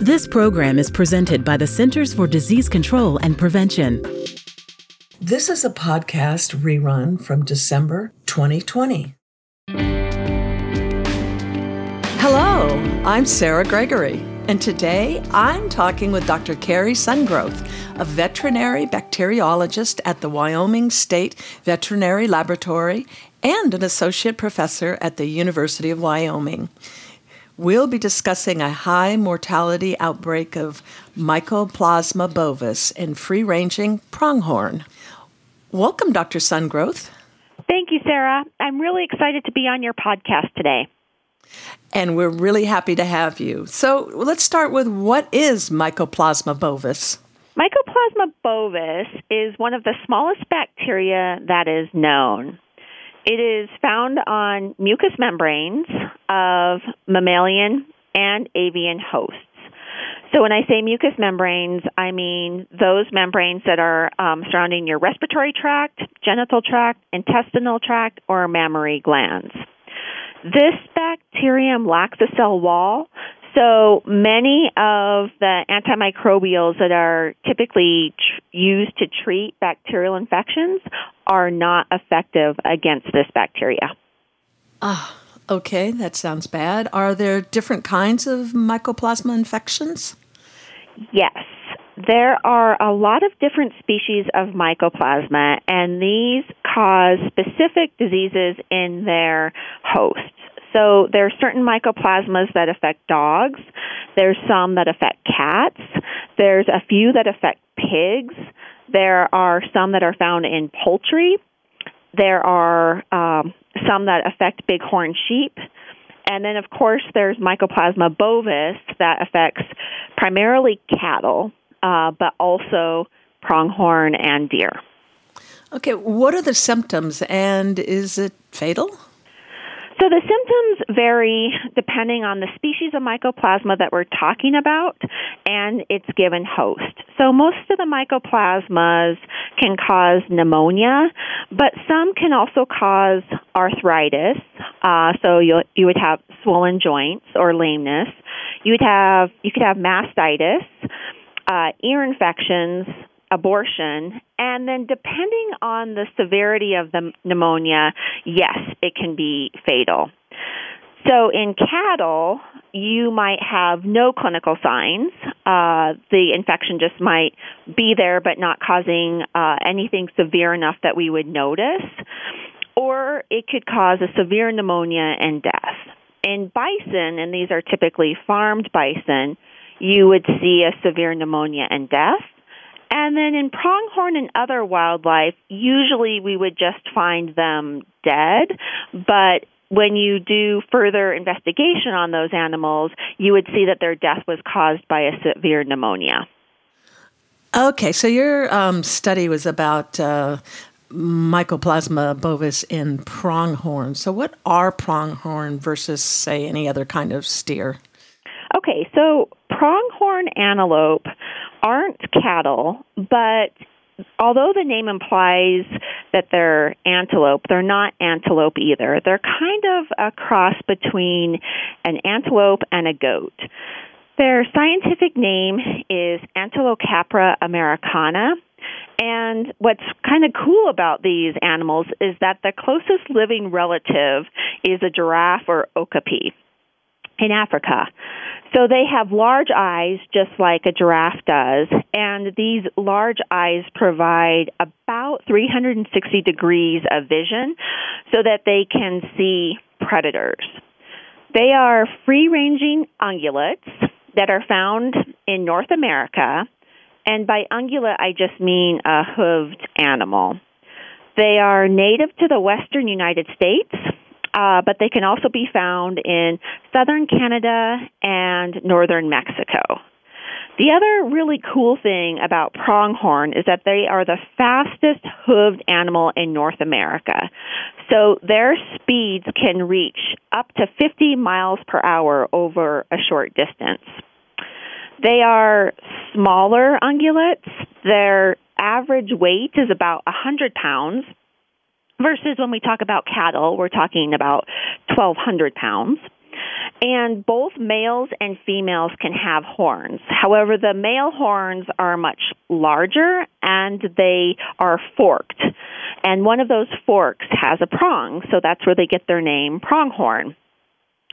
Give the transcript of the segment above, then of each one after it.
This program is presented by the Centers for Disease Control and Prevention. This is a podcast rerun from December 2020. Hello, I'm Sarah Gregory, and today I'm talking with Dr. Kerry Sondgeroth, a veterinary bacteriologist at the Wyoming State Veterinary Laboratory and an associate professor at the University of Wyoming. We'll be discussing a high mortality outbreak of Mycoplasma bovis in free ranging pronghorn. Welcome, Dr. Sondgeroth. Thank you, Sarah. I'm really excited to be on your podcast today. And we're really happy to have you. So let's start with what is Mycoplasma bovis? Mycoplasma bovis is one of the smallest bacteria that is known. It is found on mucous membranes of mammalian and avian hosts. So when I say mucous membranes, I mean those membranes that are um, surrounding your respiratory tract, genital tract, intestinal tract, or mammary glands. This bacterium lacks a cell wall, so many of the antimicrobials that are typically tr- used to treat bacterial infections are not effective against this bacteria. Ah, okay, that sounds bad. Are there different kinds of mycoplasma infections? Yes. There are a lot of different species of mycoplasma, and these cause specific diseases in their hosts. So there are certain mycoplasmas that affect dogs. There's some that affect cats. There's a few that affect pigs. There are some that are found in poultry. There are um, some that affect bighorn sheep. And then, of course, there's Mycoplasma bovis that affects primarily cattle, uh, but also pronghorn and deer. Okay, what are the symptoms and is it fatal? So the symptoms vary depending on the species of mycoplasma that we're talking about and its given host. So most of the mycoplasmas can cause pneumonia, but some can also cause arthritis. Uh, so you you would have swollen joints or lameness. You would have you could have mastitis, uh, ear infections, abortion, and then depending on the severity of the pneumonia, yes, it can be fatal. So in cattle, you might have no clinical signs. Uh, the infection just might be there, but not causing uh, anything severe enough that we would notice. Or it could cause a severe pneumonia and death. In bison, and these are typically farmed bison, you would see a severe pneumonia and death. And then in pronghorn and other wildlife, usually we would just find them dead, but when you do further investigation on those animals, you would see that their death was caused by a severe pneumonia. Okay, so your um, study was about uh, Mycoplasma bovis in pronghorn. So, what are pronghorn versus, say, any other kind of steer? Okay, so pronghorn antelope aren't cattle, but although the name implies that they're antelope, they're not antelope either. They're kind of a cross between an antelope and a goat. Their scientific name is Antilocapra americana. And what's kind of cool about these animals is that the closest living relative is a giraffe or okapi in Africa. So they have large eyes just like a giraffe does, and these large eyes provide about 360 degrees of vision so that they can see predators. They are free ranging ungulates that are found in North America, and by ungulate I just mean a hooved animal. They are native to the western United States uh, but they can also be found in southern Canada and northern Mexico. The other really cool thing about pronghorn is that they are the fastest hooved animal in North America. So their speeds can reach up to 50 miles per hour over a short distance. They are smaller ungulates. Their average weight is about 100 pounds, Versus when we talk about cattle, we're talking about 1,200 pounds. And both males and females can have horns. However, the male horns are much larger and they are forked. And one of those forks has a prong, so that's where they get their name pronghorn.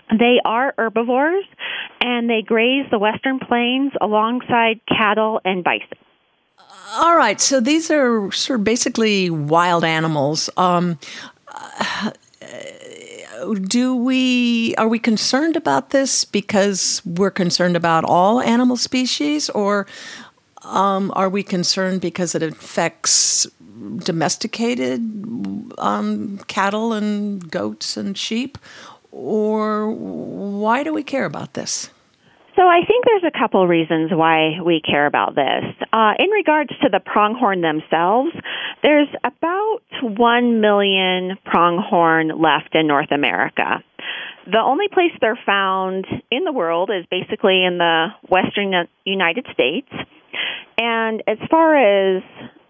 They are herbivores and they graze the western plains alongside cattle and bison. All right, so these are sort of basically wild animals. Um, uh, do we are we concerned about this because we're concerned about all animal species, or um, are we concerned because it affects domesticated um, cattle and goats and sheep, or why do we care about this? So I think there's a couple reasons why we care about this. Uh, in regards to the pronghorn themselves, there's about 1 million pronghorn left in North America. The only place they're found in the world is basically in the western United States. And as far as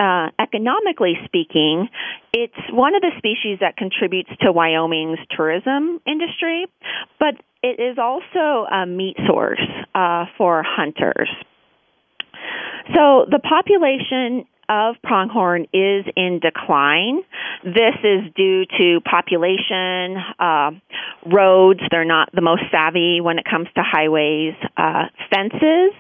uh, economically speaking, it's one of the species that contributes to Wyoming's tourism industry, but it is also a meat source uh, for hunters. So the population of pronghorn is in decline. This is due to population, uh, roads, they're not the most savvy when it comes to highways, uh, fences.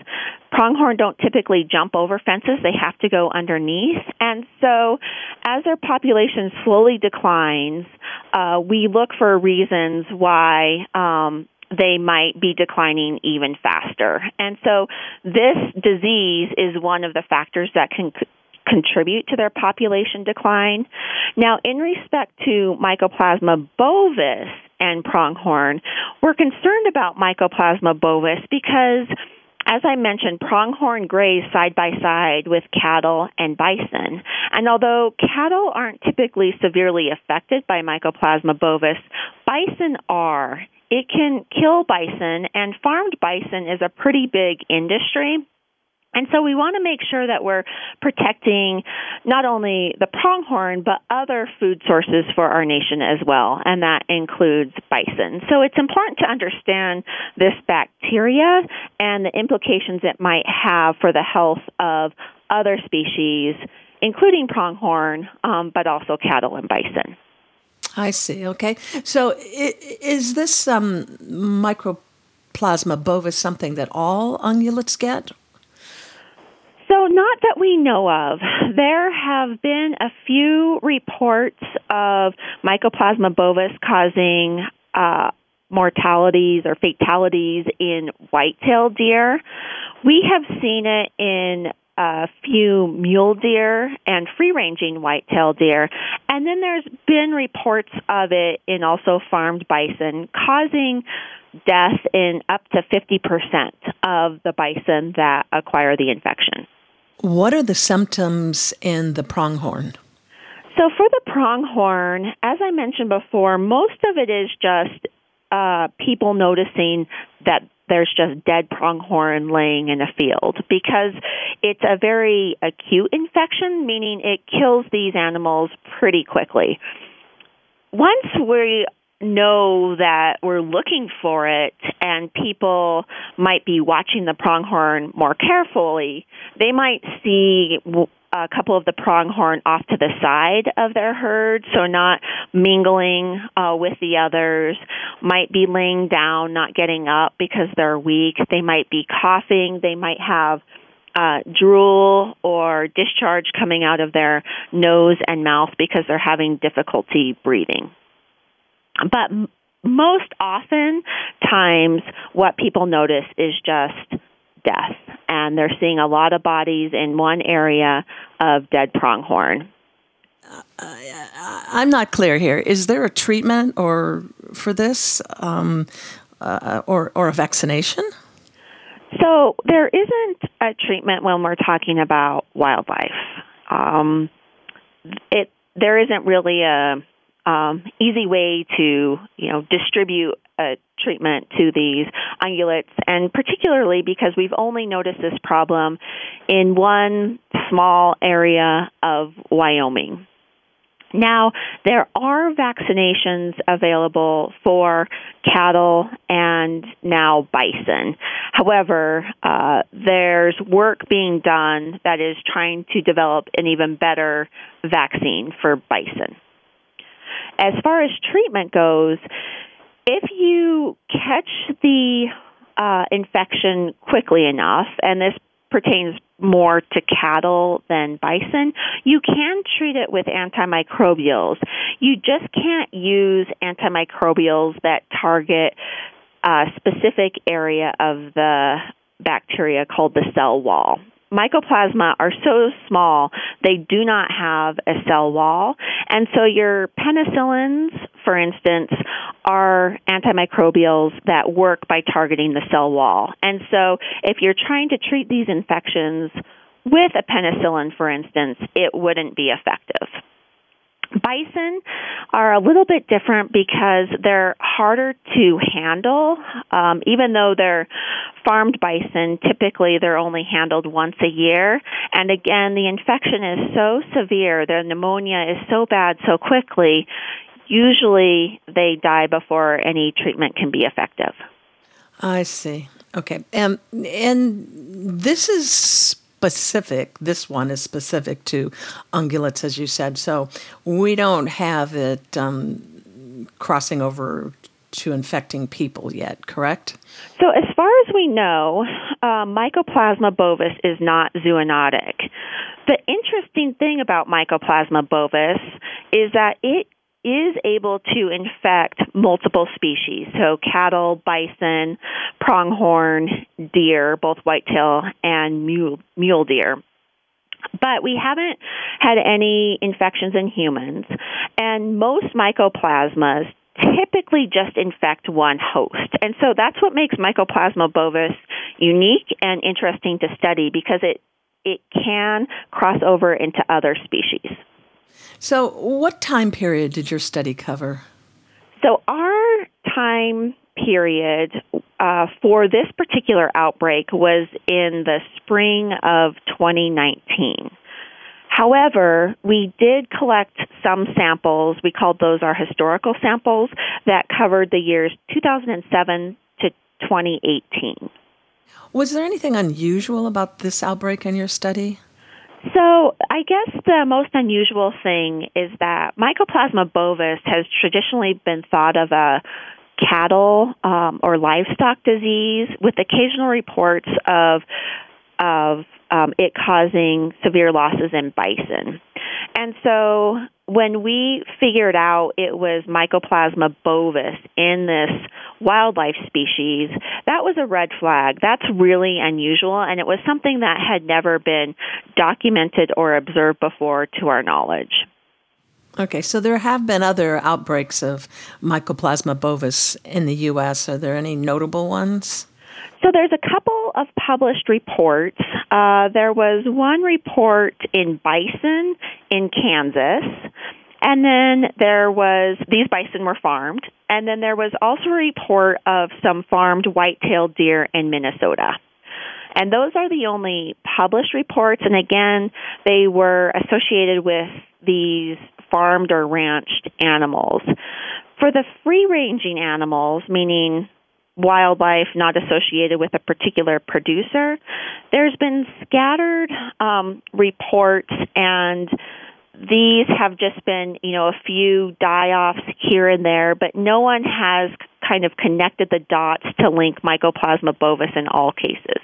Pronghorn don't typically jump over fences, they have to go underneath. And so, as their population slowly declines, uh, we look for reasons why um, they might be declining even faster. And so this disease is one of the factors that can contribute to their population decline. Now, in respect to Mycoplasma bovis and pronghorn, we're concerned about Mycoplasma bovis because as I mentioned, pronghorn graze side by side with cattle and bison. And although cattle aren't typically severely affected by Mycoplasma bovis, bison are. It can kill bison, and farmed bison is a pretty big industry. And so we want to make sure that we're protecting not only the pronghorn, but other food sources for our nation as well, and that includes bison. So it's important to understand this bacteria and the implications it might have for the health of other species, including pronghorn, um, but also cattle and bison. I see. Okay. So is this um, mycoplasma bovis something that all ungulates get, so, not that we know of. There have been a few reports of Mycoplasma bovis causing uh, mortalities or fatalities in white-tailed deer. We have seen it in a few mule deer and free-ranging white-tailed deer, and then there's been reports of it in also farmed bison, causing death in up to 50% of the bison that acquire the infection. What are the symptoms in the pronghorn? So, for the pronghorn, as I mentioned before, most of it is just uh, people noticing that there's just dead pronghorn laying in a field because it's a very acute infection, meaning it kills these animals pretty quickly. Once we know that we're looking for it and people might be watching the pronghorn more carefully, they might see a couple of the pronghorn off to the side of their herd, so not mingling uh, with the others, might be laying down, not getting up because they're weak. They might be coughing. They might have uh, drool or discharge coming out of their nose and mouth because they're having difficulty breathing. But most often times what people notice is just death. And they're seeing a lot of bodies in one area of dead pronghorn. Uh, i'm not clear here. Is there a treatment or for this um, uh, or, or a vaccination? So there isn't a treatment when we're talking about wildlife. Um, it there isn't really a um, easy way to you know distribute a treatment to these ungulates, and particularly because we've only noticed this problem in one small area of Wyoming. Now, there are vaccinations available for cattle and now bison. However, uh, there's work being done that is trying to develop an even better vaccine for bison. As far as treatment goes, if you catch the uh, infection quickly enough, and this pertains more to cattle than bison, you can treat it with antimicrobials. You just can't use antimicrobials that target a specific area of the bacteria called the cell wall mycoplasma are so small, they do not have a cell wall. And so your penicillins, for instance, are antimicrobials that work by targeting the cell wall. And so if you're trying to treat these infections with a penicillin, for instance, it wouldn't be effective. Bison are a little bit different because they're harder to handle. Um, even though they're farmed bison, typically they're only handled once a year. And again, the infection is so severe, their pneumonia is so bad so quickly, usually they die before any treatment can be effective. I see. Okay. Um, and this is specific. This one is specific to ungulates, as you said. So we don't have it um, crossing over to infecting people yet, correct? So, as far as we know, uh, Mycoplasma bovis is not zoonotic. The interesting thing about Mycoplasma bovis is that it is able to infect multiple species, so cattle, bison, pronghorn, deer, both whitetail and mule, mule deer. But we haven't had any infections in humans, and most mycoplasmas typically just infect one host. And so that's what makes Mycoplasma bovis unique and interesting to study because it it can cross over into other species. So, what time period did your study cover? So, our time period uh, for this particular outbreak was in the spring of 2019. However, we did collect some samples. We called those our historical samples that covered the years 2007 to 2018. Was there anything unusual about this outbreak in your study? So, I guess the most unusual thing is that Mycoplasma bovis has traditionally been thought of a cattle um, or livestock disease, with occasional reports of of um, it causing severe losses in bison. And so when we figured out it was Mycoplasma bovis in this wildlife species, that was a red flag. That's really unusual, and it was something that had never been documented or observed before to our knowledge. Okay, so there have been other outbreaks of Mycoplasma bovis in the U.S. Are there any notable ones? So there's a couple of published reports. Uh, there was one report in bison in Kansas, and then there was these bison were farmed, and then there was also a report of some farmed white-tailed deer in Minnesota. And those are the only published reports, and again, they were associated with these farmed or ranched animals. For the free ranging animals, meaning wildlife not associated with a particular producer. There's been scattered um, reports, and these have just been, you know, a few die offs here and there, but no one has kind of connected the dots to link Mycoplasma bovis in all cases.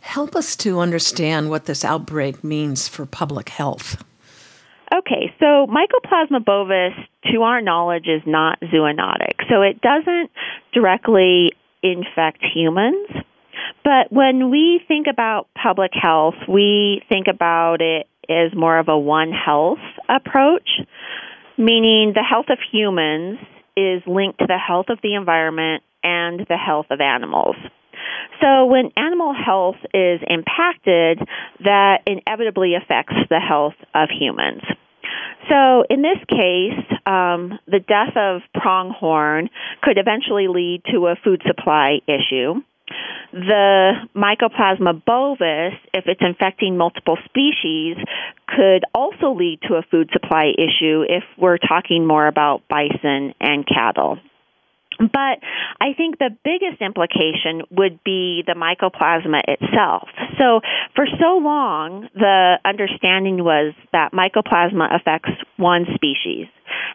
Help us to understand what this outbreak means for public health. Okay, so Mycoplasma bovis, to our knowledge, is not zoonotic. So it doesn't directly infect humans. But when we think about public health, we think about it as more of a one health approach, meaning the health of humans is linked to the health of the environment and the health of animals. So when animal health is impacted, that inevitably affects the health of humans. So in this case, um, the death of pronghorn could eventually lead to a food supply issue. the Mycoplasma bovis, if it's infecting multiple species, could also lead to a food supply issue if we're talking more about bison and cattle. But I think the biggest implication would be the mycoplasma itself. So, for so long, the understanding was that mycoplasma affects one species.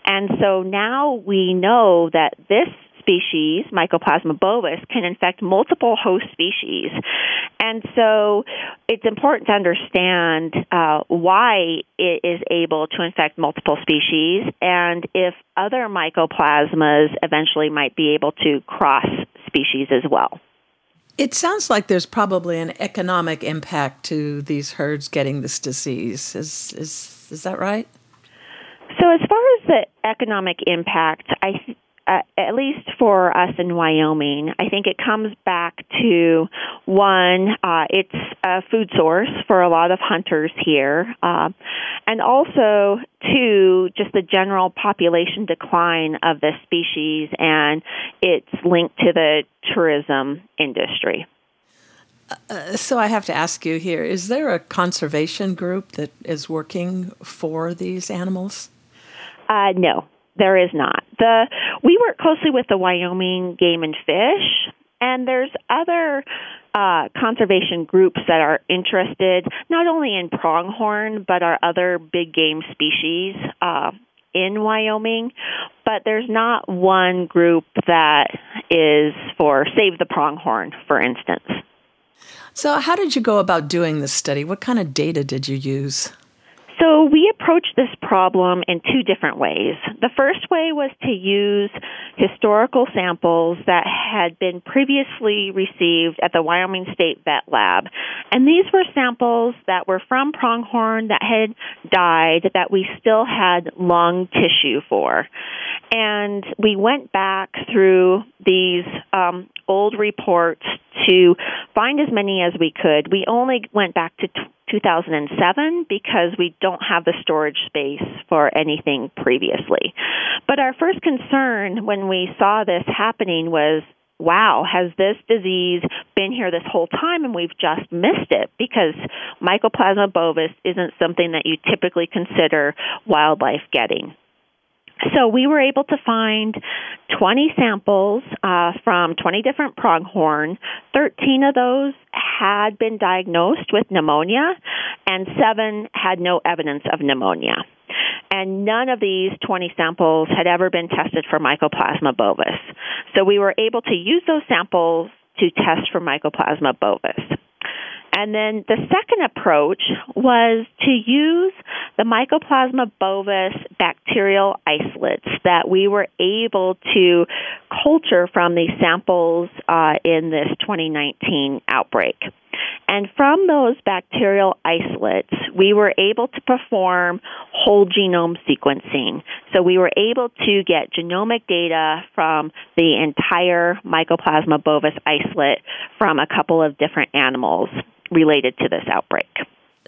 And so now we know that this species, Mycoplasma bovis, can infect multiple host species. And so it's important to understand uh, why it is able to infect multiple species and if other mycoplasmas eventually might be able to cross species as well. It sounds like there's probably an economic impact to these herds getting this disease. Is is is that right? So, as far as the economic impact, I uh, at least for us in Wyoming, I think it comes back to one, uh, it's a food source for a lot of hunters here, uh, and also two, just the general population decline of this species and its link to the tourism industry. Uh, so I have to ask you here: Is there a conservation group that is working for these animals? Uh, no, there is not. The we work closely with the Wyoming Game and Fish, and there's other uh, conservation groups that are interested not only in pronghorn but our other big game species uh, in Wyoming. But there's not one group that is for save the pronghorn, for instance. So, how did you go about doing this study? What kind of data did you use? So we approached this problem in two different ways. The first way was to use historical samples that had been previously received at the Wyoming State Vet Lab. And these were samples that were from pronghorn that had died that we still had lung tissue for. And we went back through these um, old reports to find as many as we could. We only went back to t- 2007 because we don't have the storage space for anything previously. But our first concern when we saw this happening was wow, has this disease been here this whole time and we've just missed it? Because Mycoplasma bovis isn't something that you typically consider wildlife getting. So we were able to find 20 samples uh, from 20 different pronghorn. 13 of those had been diagnosed with pneumonia, and seven had no evidence of pneumonia. And none of these 20 samples had ever been tested for Mycoplasma bovis. So we were able to use those samples to test for Mycoplasma bovis. And then the second approach was to use the Mycoplasma bovis bacterial isolates that we were able to culture from these samples uh, in this 2019 outbreak. And from those bacterial isolates, we were able to perform whole genome sequencing. So we were able to get genomic data from the entire Mycoplasma bovis isolate from a couple of different animals related to this outbreak.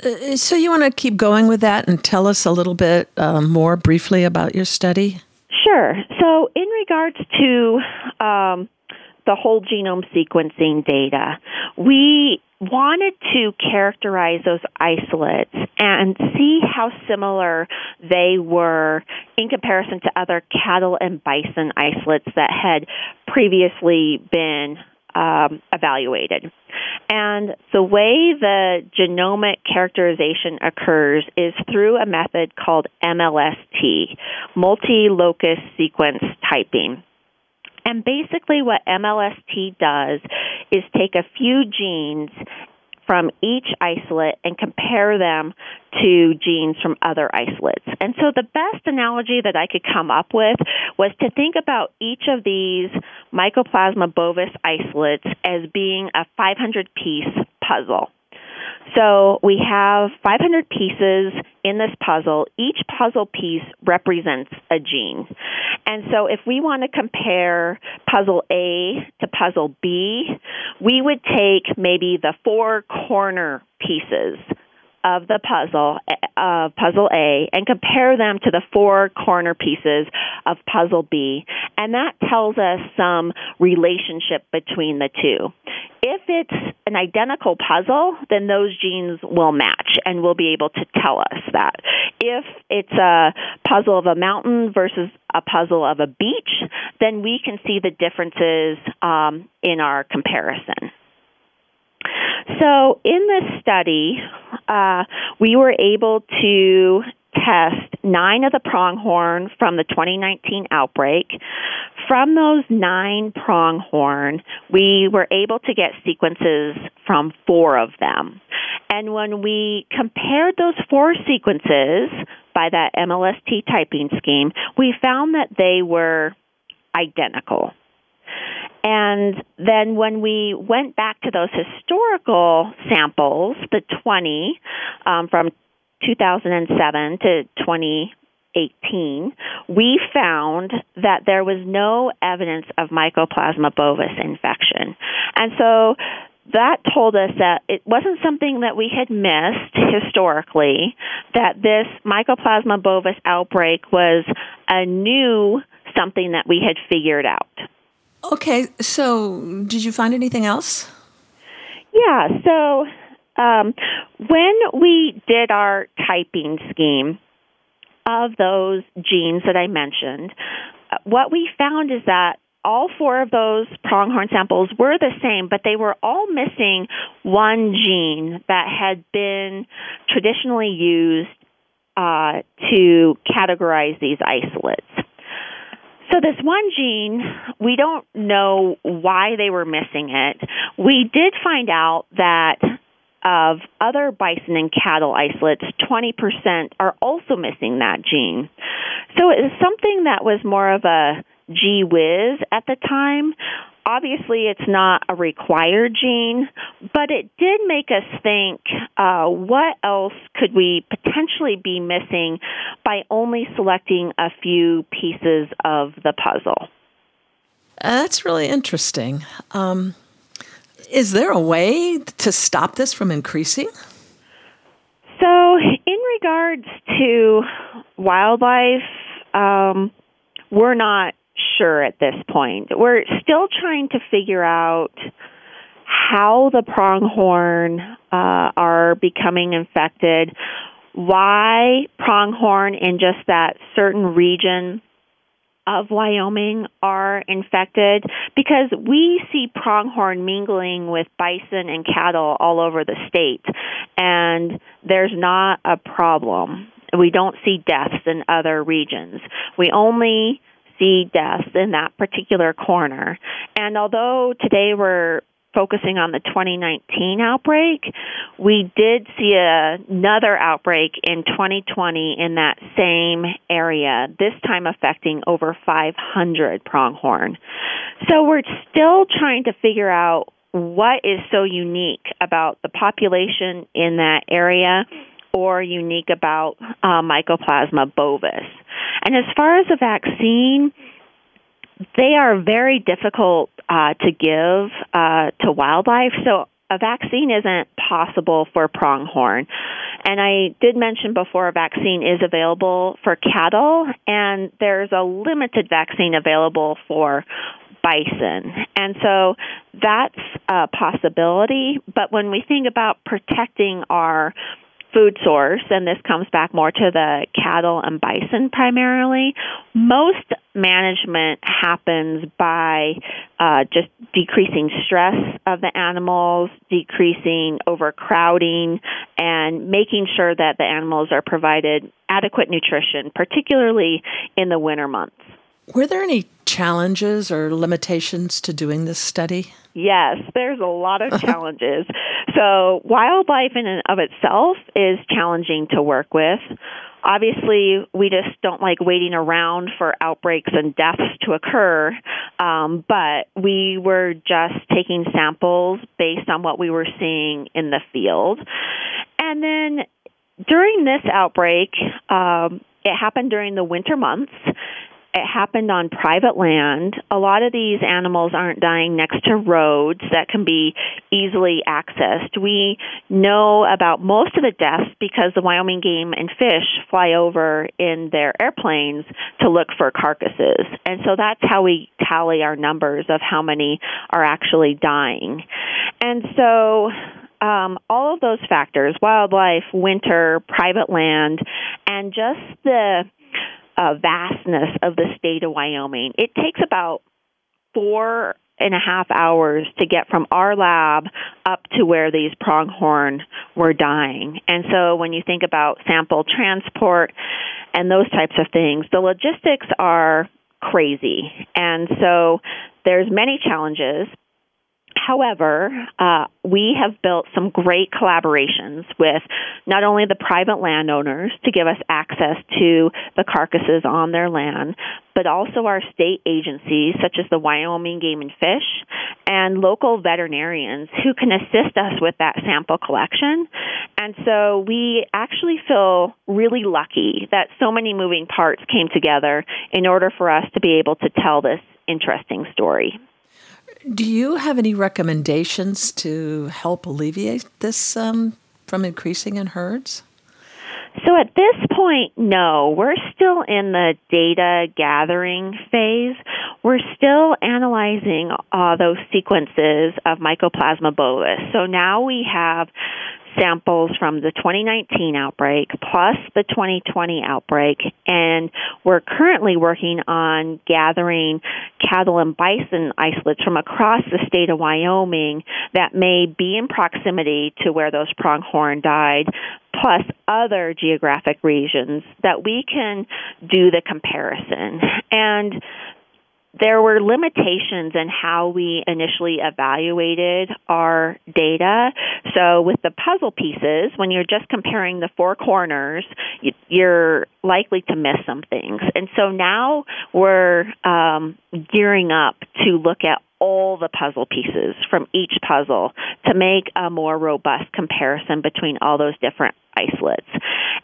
Uh, so, you want to keep going with that and tell us a little bit uh, more briefly about your study? Sure. So, in regards to um, the whole genome sequencing data, we wanted to characterize those isolates and see how similar they were in comparison to other cattle and bison isolates that had previously been um, evaluated. And the way the genomic characterization occurs is through a method called MLST, multi locus sequence typing. And basically, what MLST does is take a few genes from each isolate and compare them to genes from other isolates. And so the best analogy that I could come up with was to think about each of these Mycoplasma bovis isolates as being a 500 piece puzzle. So we have 500 pieces in this puzzle. Each puzzle piece represents a gene. And so if we want to compare puzzle A to puzzle B, we would take maybe the four corner pieces of the puzzle of puzzle A and compare them to the four corner pieces of puzzle B and that tells us some relationship between the two. If it's an identical puzzle, then those genes will match and we'll be able to tell us that. If it's a puzzle of a mountain versus a puzzle of a beach, then we can see the differences um, in our comparison. So, in this study, uh, we were able to test nine of the pronghorn from the 2019 outbreak. From those nine pronghorn, we were able to get sequences from four of them. And when we compared those four sequences by that MLST typing scheme, we found that they were identical. And then when we went back to those historical samples, the 20 um, from 2007 to 2018, we found that there was no evidence of Mycoplasma bovis infection. And so that told us that it wasn't something that we had missed historically, that this Mycoplasma bovis outbreak was a new something that we had figured out. Okay, so did you find anything else? Yeah, so um, when we did our typing scheme of those genes that I mentioned, uh, what we found is that all four of those pronghorn samples were the same, but they were all missing one gene that had been traditionally used uh, to categorize these isolates. So, this one gene, we don't know why they were missing it. We did find out that of other bison and cattle isolates, 20% are also missing that gene. So it was something that was more of a gee whiz at the time. Obviously, it's not a required gene, but it did make us think uh, what else could we potentially be missing by only selecting a few pieces of the puzzle. Uh, that's really interesting. Um, is there a way to stop this from increasing? So, in regards to wildlife, um, we're not sure at this point. We're still trying to figure out how the pronghorn uh, are becoming infected, why pronghorn in just that certain region of Wyoming are infected because we see pronghorn mingling with bison and cattle all over the state, and there's not a problem. We don't see deaths in other regions. We only see deaths in that particular corner. And although today we're focusing on the 2019 outbreak, we did see another outbreak in 2020 in that same area, this time affecting over 500 pronghorn. So we're still trying to figure out what is so unique about the population in that area or unique about uh, Mycoplasma bovis. And as far as the vaccine, they are very difficult uh, to give uh, to wildlife. So a vaccine isn't possible for pronghorn. And I did mention before a vaccine is available for cattle, and there's a limited vaccine available for bison. And so that's a possibility. But when we think about protecting our food source, and this comes back more to the cattle and bison primarily, most management happens by uh, just decreasing stress of the animals, decreasing overcrowding, and making sure that the animals are provided adequate nutrition, particularly in the winter months. Were there any challenges or limitations to doing this study? Yes, there's a lot of challenges. so, wildlife in and of itself is challenging to work with. Obviously, we just don't like waiting around for outbreaks and deaths to occur, um, but we were just taking samples based on what we were seeing in the field. And then during this outbreak, um, it happened during the winter months It happened on private land. A lot of these animals aren't dying next to roads that can be easily accessed. We know about most of the deaths because the Wyoming Game and Fish fly over in their airplanes to look for carcasses. And so that's how we tally our numbers of how many are actually dying. And so um, all of those factors wildlife, winter, private land, and just the uh, vastness of the state of Wyoming. It takes about four and a half hours to get from our lab up to where these pronghorn were dying. And so when you think about sample transport and those types of things, the logistics are crazy. And so there's many challenges, However, uh, we have built some great collaborations with not only the private landowners to give us access to the carcasses on their land, but also our state agencies such as the Wyoming Game and Fish and local veterinarians who can assist us with that sample collection. And so we actually feel really lucky that so many moving parts came together in order for us to be able to tell this interesting story. Do you have any recommendations to help alleviate this um, from increasing in herds? So at this point, no. We're still in the data gathering phase. We're still analyzing those sequences of Mycoplasma bovis. So now we have samples from the 2019 outbreak plus the 2020 outbreak, and we're currently working on gathering cattle and bison isolates from across the state of Wyoming that may be in proximity to where those pronghorn died, plus other geographic regions that we can do the comparison. And there were limitations in how we initially evaluated our data. So, with the puzzle pieces, when you're just comparing the four corners, you're likely to miss some things. And so now we're um, gearing up to look at all the puzzle pieces from each puzzle to make a more robust comparison between all those different isolates.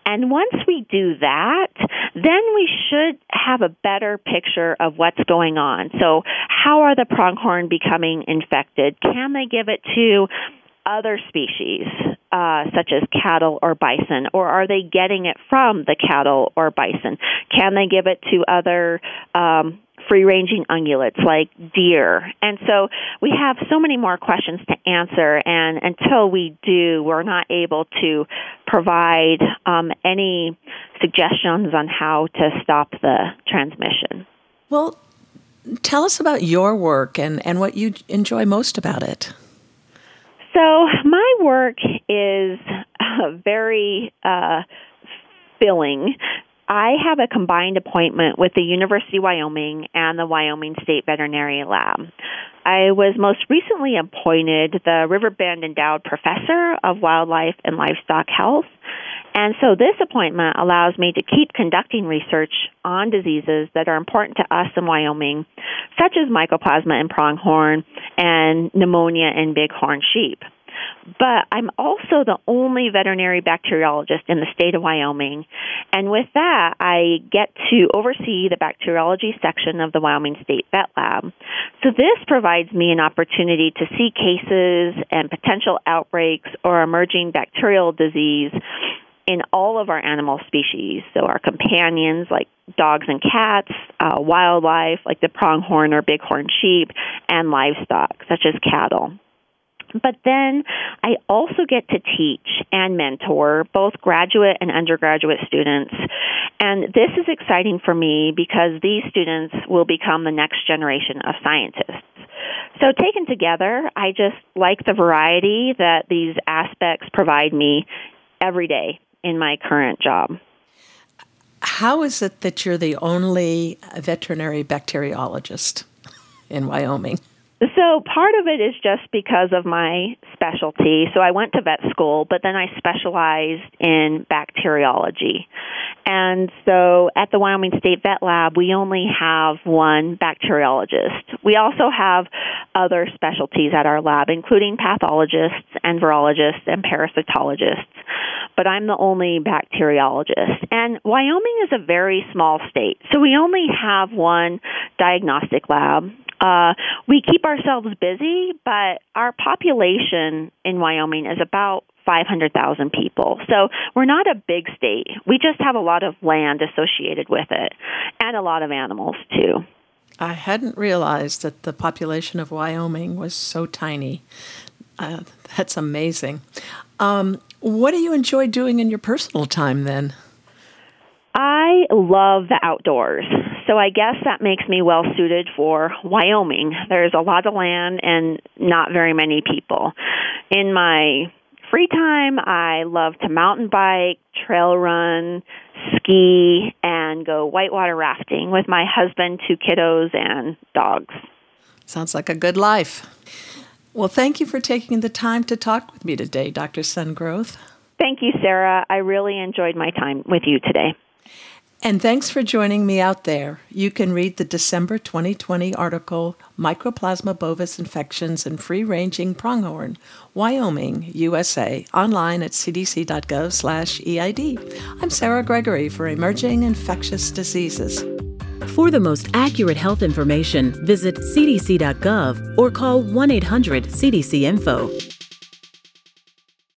And once we do that, then we should have a better picture of what's going on. So, how are the pronghorn becoming infected? Can they give it to other species, uh, such as cattle or bison, or are they getting it from the cattle or bison? Can they give it to other um, free ranging ungulates like deer. And so we have so many more questions to answer, and until we do, we're not able to provide um, any suggestions on how to stop the transmission. Well, tell us about your work and, and what you enjoy most about it. So, my work is uh, very uh, filling I have a combined appointment with the University of Wyoming and the Wyoming State Veterinary Lab. I was most recently appointed the Riverbend Endowed Professor of Wildlife and Livestock Health. And so this appointment allows me to keep conducting research on diseases that are important to us in Wyoming, such as mycoplasma in pronghorn and pneumonia in bighorn sheep. But I'm also the only veterinary bacteriologist in the state of Wyoming. And with that, I get to oversee the bacteriology section of the Wyoming State Vet Lab. So this provides me an opportunity to see cases and potential outbreaks or emerging bacterial disease in all of our animal species. So our companions like dogs and cats, uh, wildlife like the pronghorn or bighorn sheep, and livestock such as cattle. But then I also get to teach and mentor both graduate and undergraduate students. And this is exciting for me because these students will become the next generation of scientists. So, taken together, I just like the variety that these aspects provide me every day in my current job. How is it that you're the only veterinary bacteriologist in Wyoming? So part of it is just because of my specialty. So I went to vet school, but then I specialized in bacteriology. And so at the Wyoming State Vet Lab, we only have one bacteriologist. We also have other specialties at our lab, including pathologists and virologists and parasitologists. but I'm the only bacteriologist. And Wyoming is a very small state, so we only have one diagnostic lab. Uh, we keep ourselves busy, but our population in Wyoming is about 500,000 people. So we're not a big state. We just have a lot of land associated with it and a lot of animals too. I hadn't realized that the population of Wyoming was so tiny. Uh, that's amazing. Um, what do you enjoy doing in your personal time then? I love the outdoors. So I guess that makes me well suited for Wyoming. There's a lot of land and not very many people. In my free time, I love to mountain bike, trail run, ski, and go whitewater rafting with my husband, two kiddos, and dogs. Sounds like a good life. Well, thank you for taking the time to talk with me today, Dr. Sondgeroth. Thank you, Sarah. I really enjoyed my time with you today. And thanks for joining me out there. You can read the December 2020 article, Mycoplasma bovis Infections in Free Ranging Pronghorn, Wyoming, USA, online at cdc.gov slash EID. I'm Sarah Gregory for Emerging Infectious Diseases. For the most accurate health information, visit cdc.gov or call 1 800 CDC Info.